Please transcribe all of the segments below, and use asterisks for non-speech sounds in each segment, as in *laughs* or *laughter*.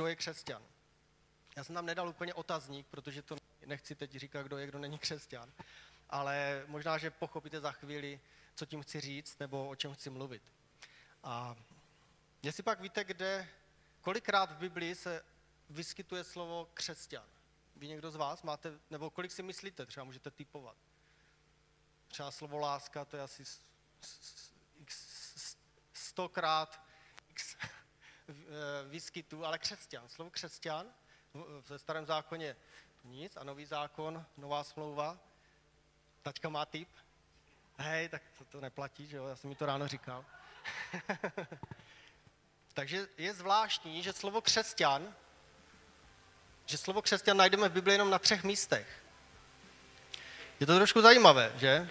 kdo je křesťan. Já jsem tam nedal úplně otazník, protože to nechci teď říkat, kdo je, kdo není křesťan, ale možná, že pochopíte za chvíli, co tím chci říct, nebo o čem chci mluvit. A jestli pak víte, kde, kolikrát v Biblii se vyskytuje slovo křesťan. Vy někdo z vás máte, nebo kolik si myslíte, třeba můžete typovat. Třeba slovo láska, to je asi stokrát výskytů, ale křesťan, slovo křesťan ve starém zákoně nic a nový zákon, nová smlouva. Tačka má typ. Hej, tak to, to neplatí, že jo, já jsem mi to ráno říkal. *laughs* Takže je zvláštní, že slovo křesťan, že slovo křesťan najdeme v Biblii jenom na třech místech. Je to trošku zajímavé, že?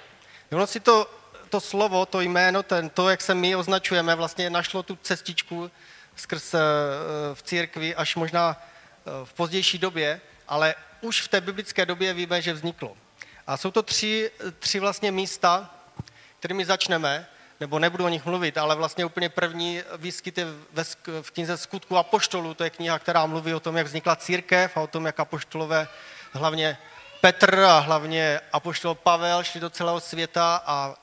Ono si to, to slovo, to jméno, ten, to, jak se my označujeme, vlastně našlo tu cestičku skrz eh, v církvi až možná eh, v pozdější době, ale už v té biblické době víme, že vzniklo. A jsou to tři, tři vlastně místa, kterými začneme, nebo nebudu o nich mluvit, ale vlastně úplně první výskyt je ve, v knize Skutku a poštolu. To je kniha, která mluví o tom, jak vznikla církev a o tom, jak apoštolové, hlavně Petr a hlavně apoštol Pavel šli do celého světa a,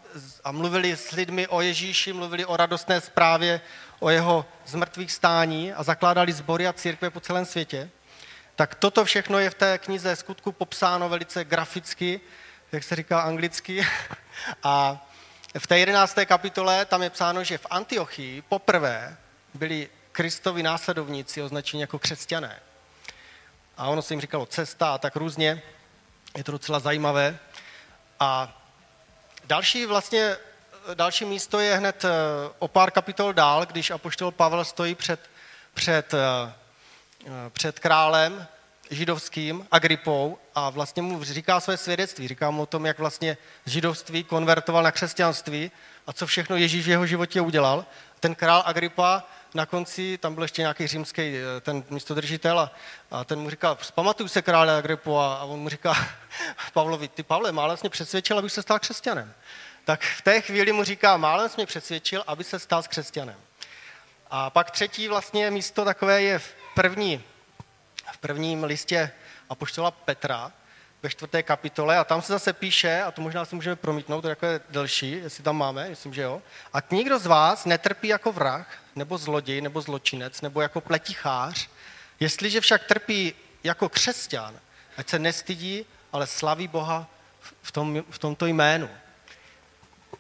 a mluvili s lidmi o Ježíši, mluvili o radostné zprávě, o jeho zmrtvých stání a zakládali sbory a církve po celém světě. Tak toto všechno je v té knize skutku popsáno velice graficky, jak se říká anglicky. *laughs* A v té jedenácté kapitole tam je psáno, že v Antiochii poprvé byli Kristovi následovníci označeni jako křesťané. A ono se jim říkalo cesta a tak různě. Je to docela zajímavé. A další vlastně, další místo je hned eh, o pár kapitol dál, když apoštol Pavel stojí před, před, eh, před králem židovským, Agripou, a vlastně mu říká své svědectví. Říká mu o tom, jak vlastně židovství konvertoval na křesťanství a co všechno Ježíš v jeho životě udělal. Ten král Agripa na konci, tam byl ještě nějaký římský eh, ten místodržitel a, a ten mu říkal, pamatuju se krále Agripu a, a on mu říká *laughs* Pavlovi, ty Pavle, málem mě přesvědčil, abych se stal křesťanem. Tak v té chvíli mu říká, málem mě přesvědčil, aby se stal s křesťanem. A pak třetí vlastně místo takové je v první v prvním listě Apoštola Petra ve čtvrté kapitole a tam se zase píše, a to možná si můžeme promítnout, to je delší, jestli tam máme, myslím, že jo. A nikdo z vás netrpí jako vrah, nebo zloděj, nebo zločinec, nebo jako pletichář, jestliže však trpí jako křesťan, ať se nestydí, ale slaví Boha v, tom, v tomto jménu.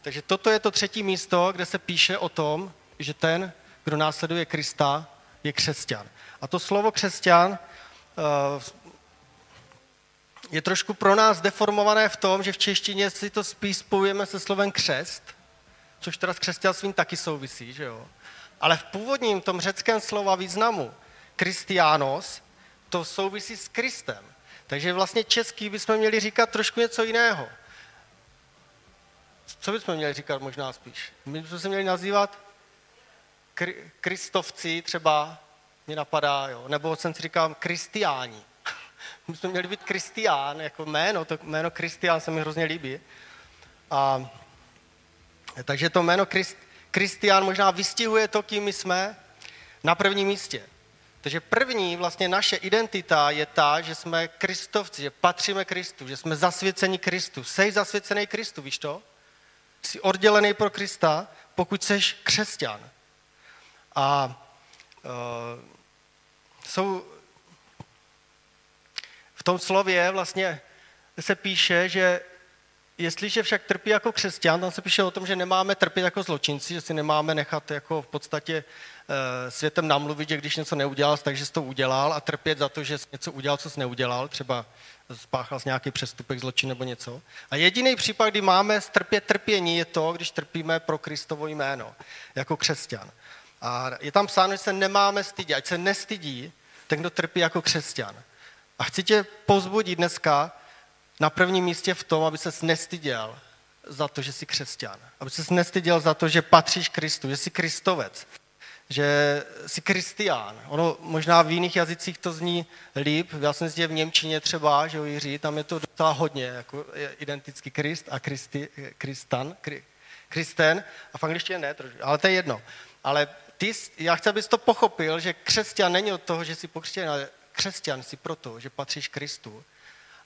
Takže toto je to třetí místo, kde se píše o tom, že ten, kdo následuje Krista, je křesťan. A to slovo křesťan Eh, je trošku pro nás deformované v tom, že v češtině si to spíš spojujeme se slovem křest, což teda s křesťanstvím taky souvisí, že jo? Ale v původním tom řeckém slova významu kristiános to souvisí s Kristem. Takže vlastně český bychom měli říkat trošku něco jiného. Co bychom měli říkat možná spíš? My bychom se měli nazývat kristovci třeba, mě napadá, jo. nebo jsem si říkal kristiáni. My jsme měli být kristián, jako jméno, to jméno kristián se mi hrozně líbí. A, takže to jméno Krist, kristián možná vystihuje to, kým my jsme na prvním místě. Takže první vlastně naše identita je ta, že jsme kristovci, že patříme Kristu, že jsme zasvěceni Kristu. Sej zasvěcený Kristu, víš to? Jsi oddělený pro Krista, pokud jsi křesťan. A uh, jsou tom slově vlastně se píše, že jestliže však trpí jako křesťan, tam se píše o tom, že nemáme trpět jako zločinci, že si nemáme nechat jako v podstatě e, světem namluvit, že když něco neudělal, takže jsi to udělal a trpět za to, že jsi něco udělal, co jsi neudělal, třeba spáchal jsi nějaký přestupek, zločin nebo něco. A jediný případ, kdy máme strpět trpění, je to, když trpíme pro Kristovo jméno, jako křesťan. A je tam psáno, že se nemáme stydět, ať se nestydí ten, kdo trpí jako křesťan. A chci tě pozbudit dneska na prvním místě v tom, aby ses nestyděl za to, že jsi křesťan. Aby ses nestyděl za to, že patříš Kristu, že jsi kristovec, že jsi kristián. Ono možná v jiných jazycích to zní líp. Já jsem zde v Němčině třeba, že jo, Jiří, tam je to docela hodně, jako identický Krist a Kristi, Kristan, Kristen, a v angličtině ne, ale to je jedno ale ty, já chci, abys to pochopil, že křesťan není od toho, že jsi pokřtěn, ale křesťan si proto, že patříš Kristu.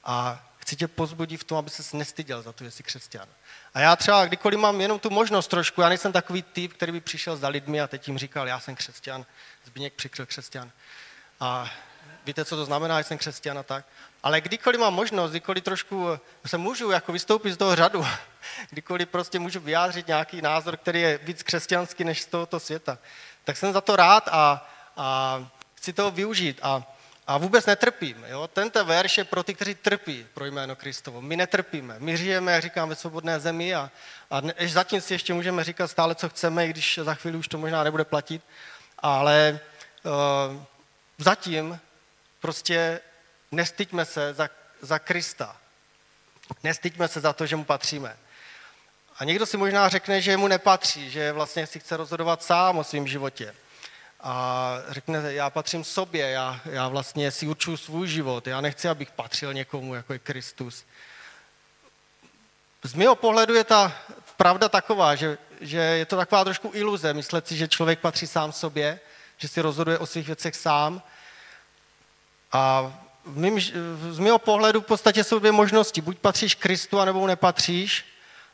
A chci tě pozbudit v tom, aby ses nestyděl za to, že jsi křesťan. A já třeba, kdykoliv mám jenom tu možnost trošku, já nejsem takový typ, který by přišel za lidmi a teď jim říkal, já jsem křesťan, Zbigněk přikryl křesťan. A víte, co to znamená, že jsem křesťan a tak. Ale kdykoliv mám možnost, kdykoliv trošku se můžu jako vystoupit z toho řadu, *laughs* kdykoliv prostě můžu vyjádřit nějaký názor, který je víc křesťanský než z tohoto světa, tak jsem za to rád a, a chci toho využít. A a vůbec netrpím. Jo? Tento verš je pro ty, kteří trpí pro jméno Kristovo. My netrpíme. My žijeme, jak říkám, ve svobodné zemi a, a zatím si ještě můžeme říkat stále, co chceme, i když za chvíli už to možná nebude platit. Ale uh, zatím prostě nestyďme se za, za Krista. Nestyďme se za to, že mu patříme. A někdo si možná řekne, že mu nepatří, že vlastně si chce rozhodovat sám o svém životě a řekne, já patřím sobě, já, já vlastně si určuju svůj život, já nechci, abych patřil někomu, jako je Kristus. Z mého pohledu je ta pravda taková, že, že je to taková trošku iluze, myslet si, že člověk patří sám sobě, že si rozhoduje o svých věcech sám. A v mým, z mého pohledu v podstatě jsou dvě možnosti. Buď patříš Kristu, anebo nepatříš.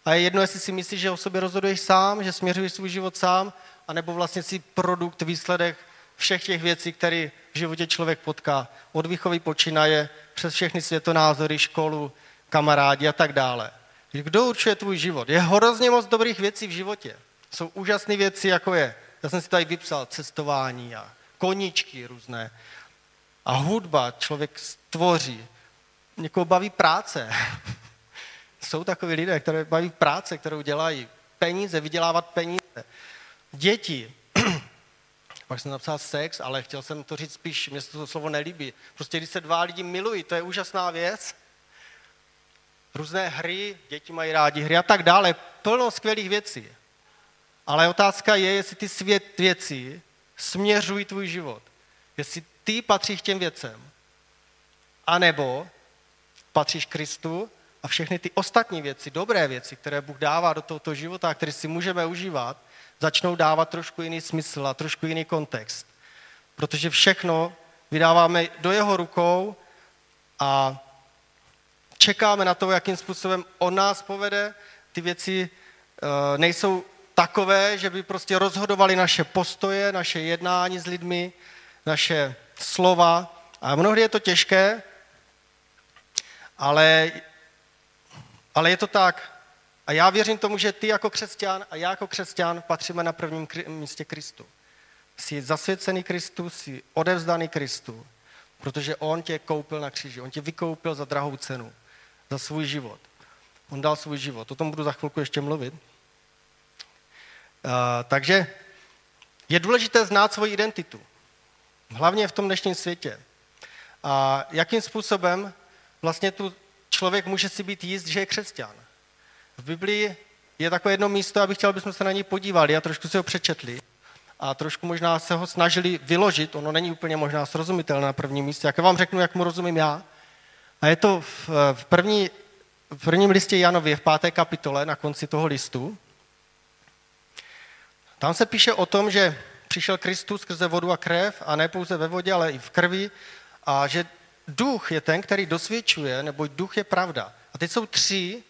A je jedno, jestli si myslíš, že o sobě rozhoduješ sám, že směřuješ svůj život sám, anebo vlastně si produkt, výsledek všech těch věcí, které v životě člověk potká. Od výchovy počínaje přes všechny světonázory, školu, kamarádi a tak dále. Kdo určuje tvůj život? Je hrozně moc dobrých věcí v životě. Jsou úžasné věci, jako je, já jsem si tady vypsal, cestování a koníčky různé. A hudba, člověk stvoří. Někoho baví práce. *laughs* Jsou takový lidé, které baví práce, kterou dělají. Peníze, vydělávat peníze děti. *clears throat* Pak jsem napsal sex, ale chtěl jsem to říct spíš, mě se to slovo nelíbí. Prostě když se dva lidi milují, to je úžasná věc. Různé hry, děti mají rádi hry a tak dále. Plno skvělých věcí. Ale otázka je, jestli ty svět věcí směřují tvůj život. Jestli ty patříš těm věcem. A nebo patříš Kristu a všechny ty ostatní věci, dobré věci, které Bůh dává do tohoto života, které si můžeme užívat, začnou dávat trošku jiný smysl a trošku jiný kontext. Protože všechno vydáváme do jeho rukou a čekáme na to, jakým způsobem on nás povede. Ty věci uh, nejsou takové, že by prostě rozhodovali naše postoje, naše jednání s lidmi, naše slova. A mnohdy je to těžké, ale, ale je to tak. A já věřím tomu, že ty jako křesťan a já jako křesťan patříme na prvním místě Kristu. Jsi zasvěcený Kristu, jsi odevzdaný Kristu, protože On tě koupil na kříži, On tě vykoupil za drahou cenu, za svůj život. On dal svůj život. O tom budu za chvilku ještě mluvit. Uh, takže je důležité znát svoji identitu. Hlavně v tom dnešním světě. A jakým způsobem vlastně tu člověk může si být jíst, že je křesťan. V Biblii je takové jedno místo, abych chtěl, abychom se na něj podívali a trošku si ho přečetli a trošku možná se ho snažili vyložit. Ono není úplně možná srozumitelné na prvním místě. Jak vám řeknu, jak mu rozumím já. A je to v, první, v prvním listě Janově, v páté kapitole, na konci toho listu. Tam se píše o tom, že přišel Kristus skrze vodu a krev, a ne pouze ve vodě, ale i v krvi, a že duch je ten, který dosvědčuje, nebo duch je pravda. A teď jsou tři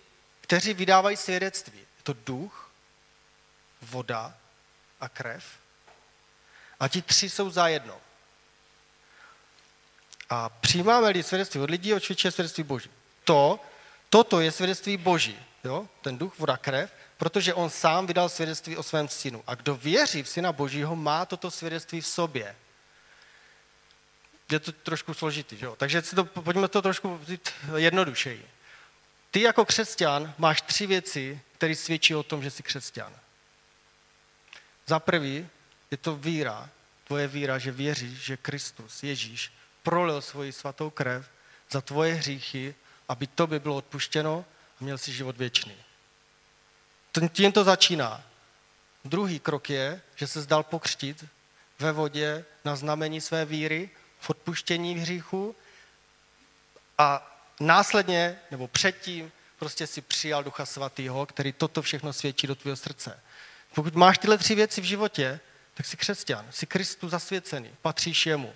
kteří vydávají svědectví. Je to duch, voda a krev. A ti tři jsou zajedno. A přijímáme-li svědectví od lidí, očividně svědectví Boží. To, toto je svědectví Boží, jo? ten duch, voda, krev, protože on sám vydal svědectví o svém synu. A kdo věří v syna Božího, má toto svědectví v sobě. Je to trošku složitý, jo? Takže si to, pojďme to trošku jednodušeji. Ty jako křesťan máš tři věci, které svědčí o tom, že jsi křesťan. Za prvý je to víra, tvoje víra, že věříš, že Kristus, Ježíš, prolil svoji svatou krev za tvoje hříchy, aby to by bylo odpuštěno a měl si život věčný. Tím to začíná. Druhý krok je, že se zdal pokřtit ve vodě na znamení své víry v odpuštění hříchu a následně nebo předtím prostě si přijal Ducha Svatého, který toto všechno svědčí do tvého srdce. Pokud máš tyhle tři věci v životě, tak jsi křesťan, jsi Kristu zasvěcený, patříš jemu.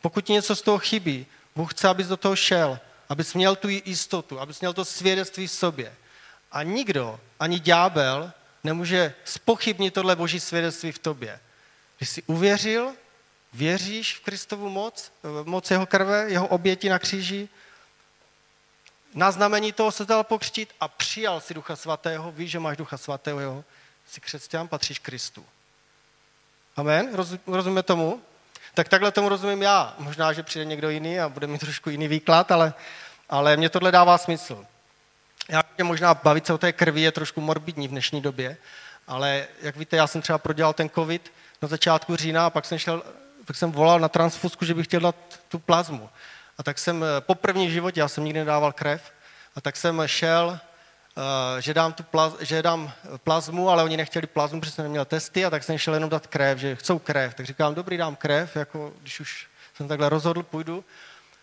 Pokud ti něco z toho chybí, Bůh chce, abys do toho šel, abys měl tu jistotu, abys měl to svědectví v sobě. A nikdo, ani ďábel, nemůže spochybnit tohle boží svědectví v tobě. Když jsi uvěřil, věříš v Kristovu moc, moc jeho krve, jeho oběti na kříži, na znamení toho se dal pokřtít a přijal si Ducha Svatého, víš, že máš Ducha Svatého, jo? jsi křesťan, patříš Kristu. Amen? Rozumíme tomu? Tak takhle tomu rozumím já. Možná, že přijde někdo jiný a bude mít trošku jiný výklad, ale, ale mě tohle dává smysl. Já možná bavit se o té krvi je trošku morbidní v dnešní době, ale jak víte, já jsem třeba prodělal ten covid na začátku října a pak jsem, šel, pak jsem volal na transfusku, že bych chtěl dát tu plazmu. A tak jsem eh, po první životě, já jsem nikdy nedával krev, a tak jsem šel, eh, že dám, tu plaz, že dám plazmu, ale oni nechtěli plazmu, protože jsem neměl testy, a tak jsem šel jenom dát krev, že chcou krev. Tak říkám, dobrý, dám krev, jako když už jsem takhle rozhodl, půjdu.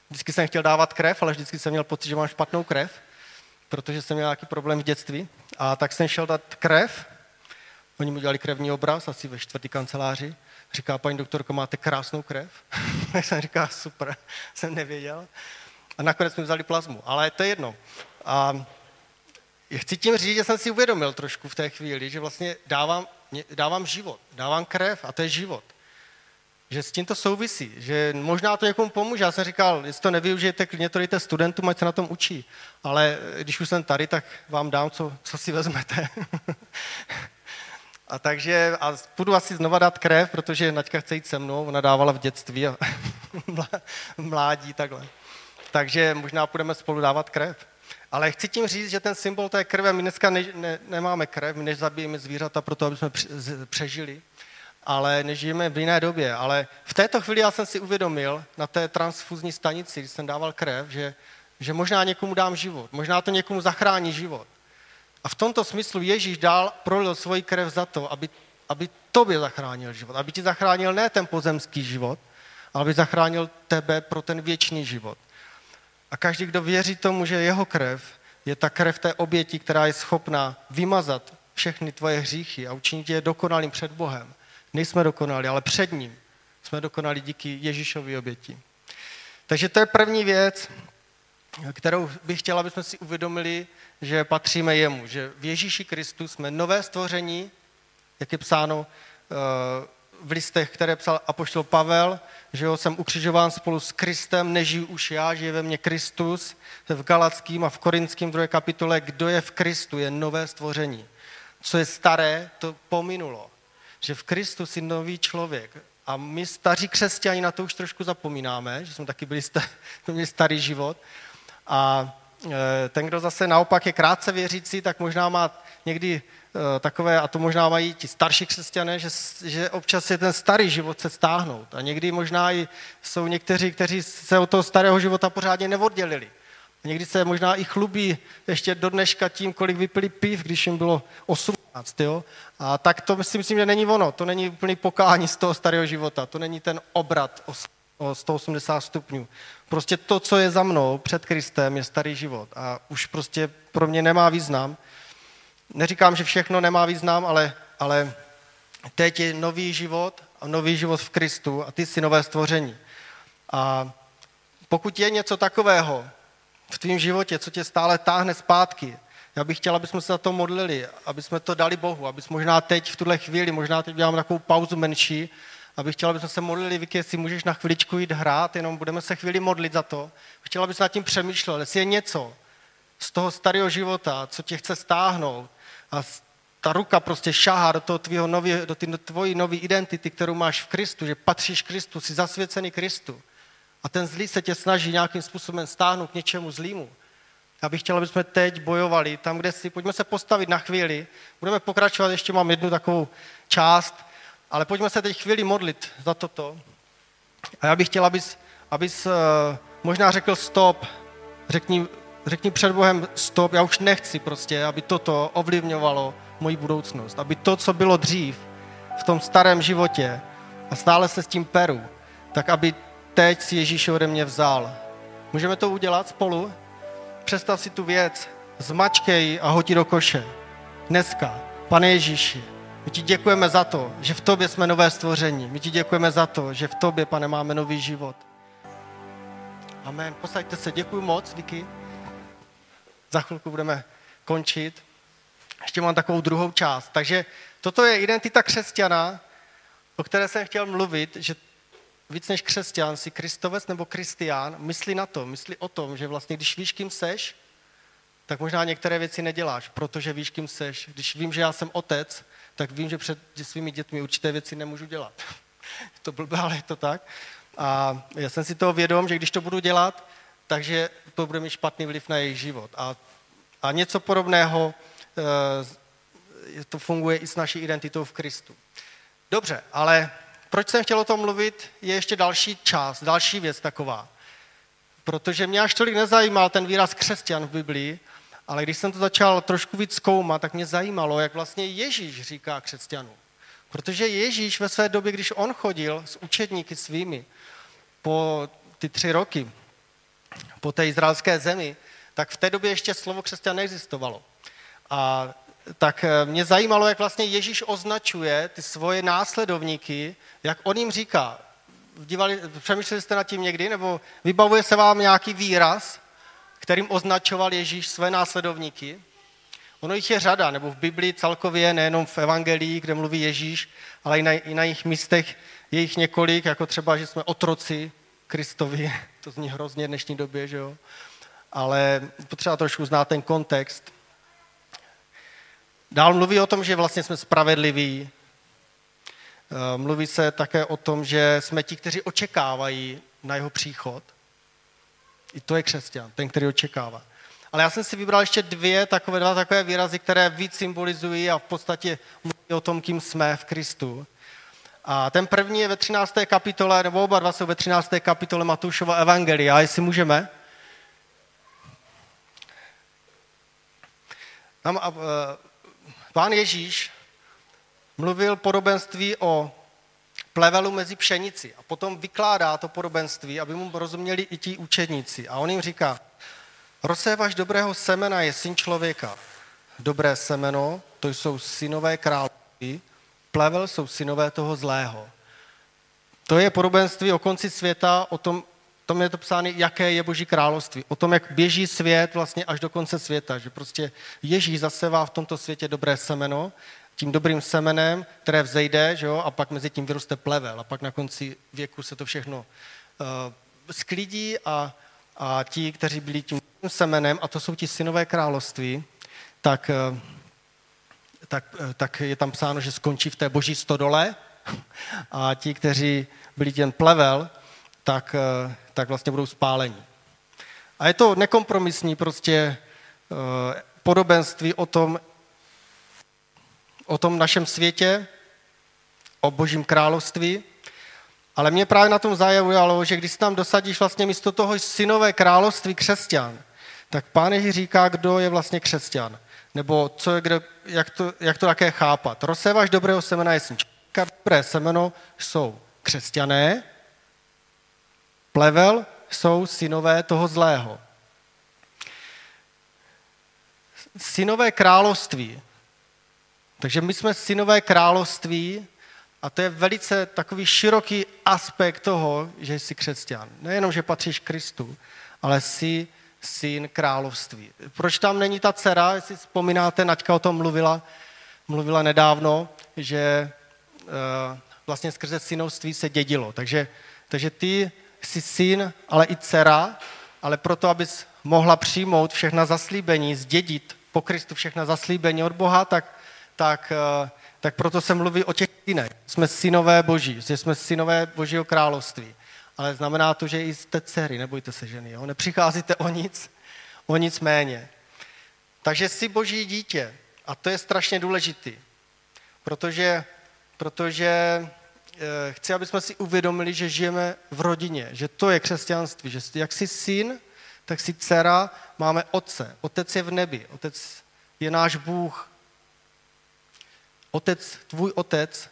Vždycky jsem chtěl dávat krev, ale vždycky jsem měl pocit, že mám špatnou krev, protože jsem měl nějaký problém v dětství. A tak jsem šel dát krev, oni mi dělali krevní obraz, asi ve čtvrtý kanceláři. Říká, paní doktorko, máte krásnou krev? *laughs* tak jsem říká, super, *laughs* jsem nevěděl. A nakonec mi vzali plazmu, ale to je jedno. A chci tím říct, že jsem si uvědomil trošku v té chvíli, že vlastně dávám, dávám život, dávám krev a to je život. Že s tím to souvisí, že možná to někomu pomůže. Já jsem říkal, jestli to nevyužijete, klidně to dejte studentům, ať se na tom učí. Ale když už jsem tady, tak vám dám, co, co si vezmete. *laughs* A takže a budu asi znova dát krev, protože Naďka chce jít se mnou, ona dávala v dětství a *laughs* mládí takhle. Takže možná budeme spolu dávat krev. Ale chci tím říct, že ten symbol té krve, my dneska ne, ne, nemáme krev, my nezabijeme zvířata proto, aby jsme přežili, ale nežijeme v jiné době. Ale v této chvíli já jsem si uvědomil na té transfuzní stanici, když jsem dával krev, že, že možná někomu dám život, možná to někomu zachrání život. A v tomto smyslu Ježíš dál prolil svoji krev za to, aby, aby tobě zachránil život. Aby ti zachránil ne ten pozemský život, ale aby zachránil tebe pro ten věčný život. A každý, kdo věří tomu, že jeho krev je ta krev té oběti, která je schopná vymazat všechny tvoje hříchy a učinit je dokonalým před Bohem. Nejsme dokonali, ale před ním jsme dokonali díky Ježíšovi oběti. Takže to je první věc, kterou bych chtěla, aby jsme si uvědomili, že patříme jemu, že v Ježíši Kristu jsme nové stvoření, jak je psáno eh, v listech, které psal apoštol Pavel, že jo, jsem ukřižován spolu s Kristem, nežiju už já, žije ve mně Kristus, v Galackým a v Korinském druhé kapitole, kdo je v Kristu, je nové stvoření. Co je staré, to pominulo. Že v Kristu si nový člověk. A my staří křesťani na to už trošku zapomínáme, že jsme taky byli sta- *laughs* měli starý život. A e, ten, kdo zase naopak je krátce věřící, tak možná má někdy e, takové, a to možná mají ti starší křesťané, že, že občas je ten starý život se stáhnout. A někdy možná i jsou někteří, kteří se od toho starého života pořádně neoddělili. Někdy se možná i chlubí ještě do dneška tím, kolik vypili piv, když jim bylo 18. Jo? A tak to si myslím, že není ono. To není úplný pokání z toho starého života. To není ten obrat o 180 stupňů. Prostě to, co je za mnou před Kristem, je starý život a už prostě pro mě nemá význam. Neříkám, že všechno nemá význam, ale, ale teď je nový život a nový život v Kristu a ty jsi nové stvoření. A pokud je něco takového v tvém životě, co tě stále táhne zpátky, já bych chtěl, aby jsme se za to modlili, aby jsme to dali Bohu, aby jsme možná teď, v tuhle chvíli, možná teď děláme takovou pauzu menší, abych chtěl, aby jsme se modlili, Vicky, jestli můžeš na chviličku jít hrát, jenom budeme se chvíli modlit za to. Chtěl, se nad tím přemýšlel, jestli je něco z toho starého života, co tě chce stáhnout a ta ruka prostě šáhá do, toho tvýho nový, do té tvojí nové identity, kterou máš v Kristu, že patříš Kristu, jsi zasvěcený Kristu. A ten zlý se tě snaží nějakým způsobem stáhnout k něčemu zlýmu. Já bych chtěl, aby jsme teď bojovali tam, kde si, pojďme se postavit na chvíli. Budeme pokračovat, ještě mám jednu takovou část, ale pojďme se teď chvíli modlit za toto. A já bych chtěl, abys, abys uh, možná řekl stop, řekni, řekni před Bohem stop, já už nechci prostě, aby toto ovlivňovalo moji budoucnost. Aby to, co bylo dřív v tom starém životě a stále se s tím peru, tak aby teď si Ježíš ode mě vzal. Můžeme to udělat spolu? Představ si tu věc, zmačkej a hodí do koše. Dneska, pane Ježíši, My ti děkujeme za to, že v tobě jsme nové stvoření. My ti děkujeme za to, že v tobě, pane, máme nový život. Amen. Posaďte se. Děkuji moc, Vicky. Za chvilku budeme končit. Ještě mám takovou druhou část. Takže toto je identita křesťana, o které jsem chtěl mluvit, že víc než křesťan si kristovec nebo kristián, myslí na to, myslí o tom, že vlastně když víš, kým seš, tak možná některé věci neděláš, protože víš, kým seš. Když vím, že já jsem otec, tak vím, že před svými dětmi určité věci nemůžu dělat. *laughs* to blbé, ale je to tak. A já jsem si toho vědom, že když to budu dělat, takže to bude mít špatný vliv na jejich život. A, a něco podobného e, to funguje i s naší identitou v Kristu. Dobře, ale proč jsem chtěl o tom mluvit, je ještě další část, další věc taková. Protože mě až tolik nezajímal ten výraz křesťan v Biblii, ale když jsem to začal trošku víc zkoumat, tak mě zajímalo, jak vlastně Ježíš říká křesťanům. Protože Ježíš ve své době, když on chodil s učedníky svými po ty tři roky, po té izraelské zemi, tak v té době ještě slovo křesťan neexistovalo. A tak eh, mě zajímalo, jak vlastně Ježíš označuje ty svoje následovníky, jak on jim říká. Dívali, přemýšleli jste nad tím někdy, nebo vybavuje se vám nějaký výraz, kterým označoval Ježíš své následovníky? Ono jich je řada, nebo v Biblii celkově, nejenom v Evangelii, kde mluví Ježíš, ale i na, i na jejich místech je jich několik, jako třeba, že jsme otroci Kristovi, *laughs* to zní hrozně v dnešní době, že jo? Ale potřeba trošku znát ten kontext. Dál mluví o tom, že vlastně jsme spravedliví. Eh, mluví se také o tom, že jsme ti, kteří očekávají na jeho příchod. I to je křesťan, ten, který očekává. Ale já jsem si vybral ještě dvě takové, dva takové výrazy, které víc symbolizují a v podstatě mluví o tom, kým jsme v Kristu. A ten první je ve 13. kapitole, nebo oba dva jsou ve 13. kapitole Matoušova Evangelia, jestli můžeme. Tam, uh, pán Ježíš mluvil podobenství o plevelu mezi pšenici a potom vykládá to podobenství, aby mu rozuměli i ti učedníci. A on jim říká, rozsévaš dobrého semena je syn člověka. Dobré semeno, to jsou synové království, plevel jsou synové toho zlého. To je podobenství o konci světa, o tom, tom je to psáno, jaké je Boží království. O tom, jak běží svět vlastně až do konce světa. Že prostě Ježíš zasevá v tomto světě dobré semeno, tím dobrým semenem, které vzejde, že jo, a pak mezi tím vyroste plevel. A pak na konci věku se to všechno uh, sklidí a, a ti, kteří byli tím semenem, a to jsou ti synové království, tak uh, tak, eh, tak je tam psáno, že skončí v té boží stodole *laughs* a ti, kteří byli ten plevel, tak, eh, tak vlastně budou spáleni. A je to nekompromisní prostě podobenství o tom, o tom našem světě, o božím království, ale mě právě na tom zaujalo, že když tam dosadíš vlastně místo toho synové království křesťan, tak pán Ježíš říká, kdo je vlastně křesťan. Nebo co je, kde, jak, to, jak to také chápat. Rozséváš dobrého semena jesnička. Dobré semeno jsou křesťané, plevel jsou synové toho zlého. Synové království. Takže my jsme synové království a to je velice takový široký aspekt toho, že jsi křesťan. Nejenom, že patříš Kristu, ale jsi syn království. Proč tam není ta dcera, jestli vzpomínáte, Naďka o tom mluvila, mluvila nedávno, že uh, vlastně skrze synovství se dědilo. Takže, takže ty jsi syn, ale i dcera, ale proto, abys mohla přijmout všechna zaslíbení, zdědit po Kristu všechna zaslíbení od Boha, tak, tak, uh, tak proto se mluví o těch synech. Jsme synové boží, že jsme synové božího království ale znamená to, že i jste dcery, nebojte se ženy, jo? nepřicházíte o nic, o nic méně. Takže jsi boží dítě a to je strašně důležitý, protože, protože e, chci, aby jsme si uvědomili, že žijeme v rodině, že to je křesťanství, že jak jsi syn, tak jsi dcera, máme otce. Otec je v nebi, otec je náš Bůh. Otec, tvůj otec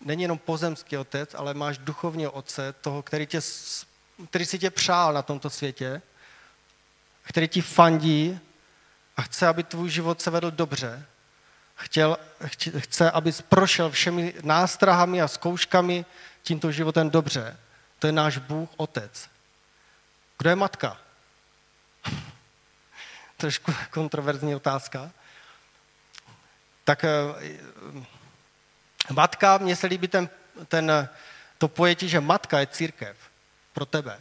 není jenom pozemský otec, ale máš duchovního otce, toho, který, tě, který si tě přál na tomto světě, který ti fandí a chce, aby tvůj život se vedl dobře. chtěl, chce, abys prošel všemi nástrahami a zkouškami tímto životem dobře. To je náš Bůh Otec. Kdo je matka? *laughs* Trošku kontroverzní otázka. Tak eh, matka, mně se líbí ten, ten, to pojetí, že matka je církev pro tebe.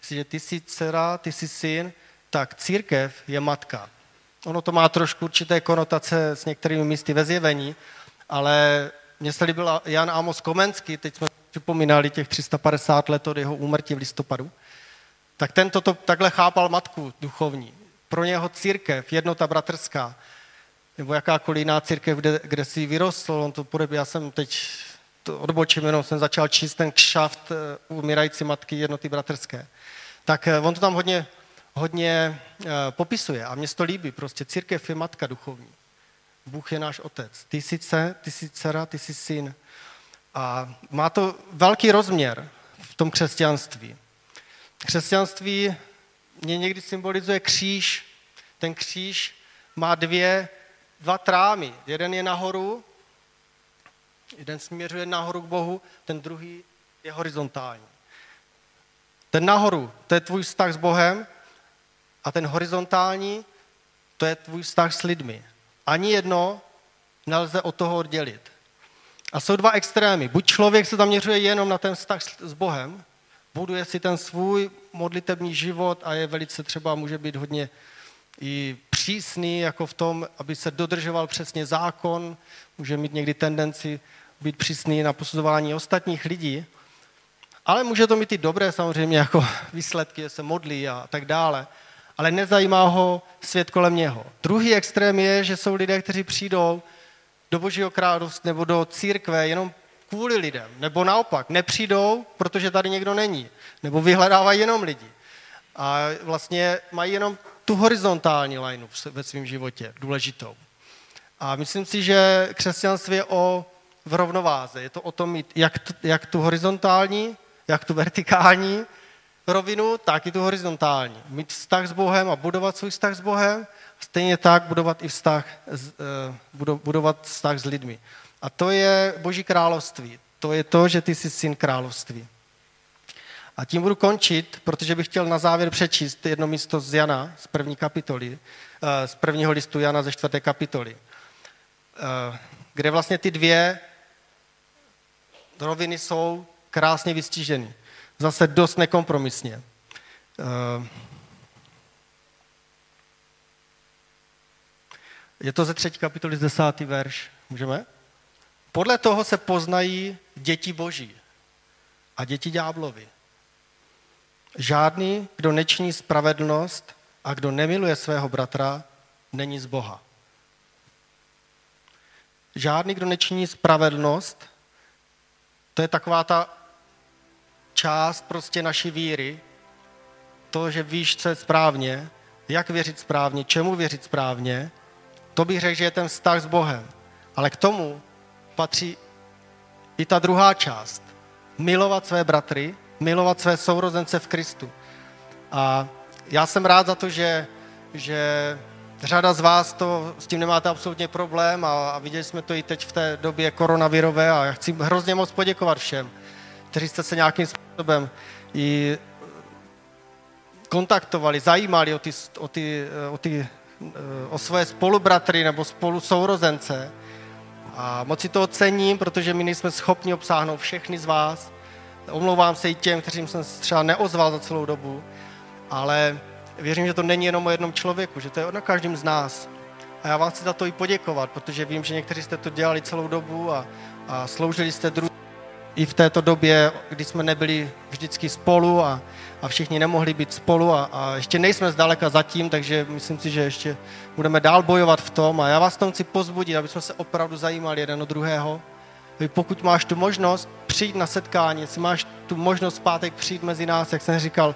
Jestliže ty jsi dcera, ty jsi syn, tak církev je matka. Ono to má trošku určité konotace s některými místy ve zjevení, ale mně se líbil Jan Amos Komenský, teď jsme připomínali těch 350 let od jeho úmrtí v listopadu, tak tento to takhle chápal matku duchovní. Pro něho církev, jednota bratrská, nebo jakákoliv jiná církev, kde, kde si vyrostl, on to bude, já jsem teď to odbočím, jenom jsem začal číst ten kšaft eh, umírající matky jednoty bratrské. Tak eh, on to tam hodně, hodně uh, popisuje a mě to líbí, prostě církev je matka duchovní. Bůh je náš otec. Ty jsi, dce, ty jsi dcera, ty jsi syn. A má to velký rozměr v tom křesťanství. Křesťanství mě někdy symbolizuje kříž. Ten kříž má dvě, dva trámy. Jeden je nahoru, jeden směřuje nahoru k Bohu, ten druhý je horizontální. Ten nahoru, to je tvůj vztah s Bohem a ten horizontální, to je tvůj vztah s lidmi. Ani jedno nelze od toho oddělit. A jsou dva extrémy. Buď člověk se zaměřuje jenom na ten vztah s Bohem, buduje si ten svůj modlitební život a je velice třeba, může být hodně i přísný, jako v tom, aby se dodržoval přesně zákon, může mít někdy tendenci být přísný na posuzování ostatních lidí, ale může to mít i dobré samozřejmě jako výsledky, že se modlí a tak dále, ale nezajímá ho svět kolem něho. Druhý extrém je, že jsou lidé, kteří přijdou do Božího království nebo do církve jenom kvůli lidem, nebo naopak, nepřijdou, protože tady někdo není, nebo vyhledávají jenom lidi. A vlastně mají jenom tu horizontální lineu ve svém životě, důležitou. A myslím si, že křesťanství je o v rovnováze. Je to o tom mít jak, jak tu horizontální, jak tu vertikální rovinu, tak i tu horizontální. Mít vztah s Bohem a budovat svůj vztah s Bohem, stejně tak budovat i vztah, uh, budovat vztah s lidmi. A to je Boží království. To je to, že ty jsi syn království. A tím budu končit, protože bych chtěl na závěr přečíst jedno místo z Jana, z první kapitoly, eh, z prvního listu Jana ze čtvrté kapitoly, eh, kde vlastně ty dvě roviny jsou krásně vystiženy. Zase dost nekompromisně. Eh, je to ze třetí kapitoly z desátý verš. Můžeme? Podle toho se poznají děti boží a děti ďáblovi. Žádný, kdo nečiní spravedlnost a kdo nemiluje svého bratra, není z Boha. Žádný, kdo nečiní spravedlnost, to je taková ta část prostě naší víry, to, že víš, co je správně, jak věřit správně, čemu věřit správně, to bych řekl, že je ten vztah s Bohem. Ale k tomu patří i ta druhá část. Milovat své bratry, milovat své sourozence v Kristu. A já jsem rád za to, že, že řada z vás to, s tím nemáte absolutně problém a, a viděli jsme to i teď v té době koronavirové a já chci hrozně moc poděkovat všem, kteří jste se nějakým způsobem i kontaktovali, zajímali o, ty, o, ty, o, ty, o své spolubratry nebo spolu sourozence. A moc si to ocením, protože my nejsme schopni obsáhnout všechny z vás. Omlouvám se i těm, kterým jsem se třeba neozval za celou dobu, ale věřím, že to není jenom o jednom člověku, že to je na každém z nás. A já vám chci za to i poděkovat, protože vím, že někteří jste to dělali celou dobu a, a sloužili jste druhý i v této době, kdy jsme nebyli vždycky spolu a, a všichni nemohli být spolu a, a ještě nejsme zdaleka zatím, takže myslím si, že ještě budeme dál bojovat v tom a já vás tom chci pozbudit, aby jsme se opravdu zajímali jeden o druhého. Pokud máš tu možnost přijít na setkání, jestli máš tu možnost pátek přijít mezi nás, jak jsem říkal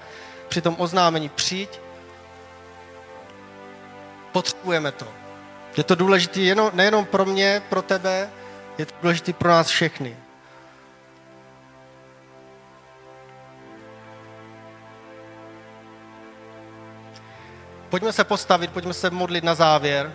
při tom oznámení, přijď, potřebujeme to. Je to důležité jenom, nejenom pro mě, pro tebe, je to důležité pro nás všechny. Pojďme se postavit, pojďme se modlit na závěr.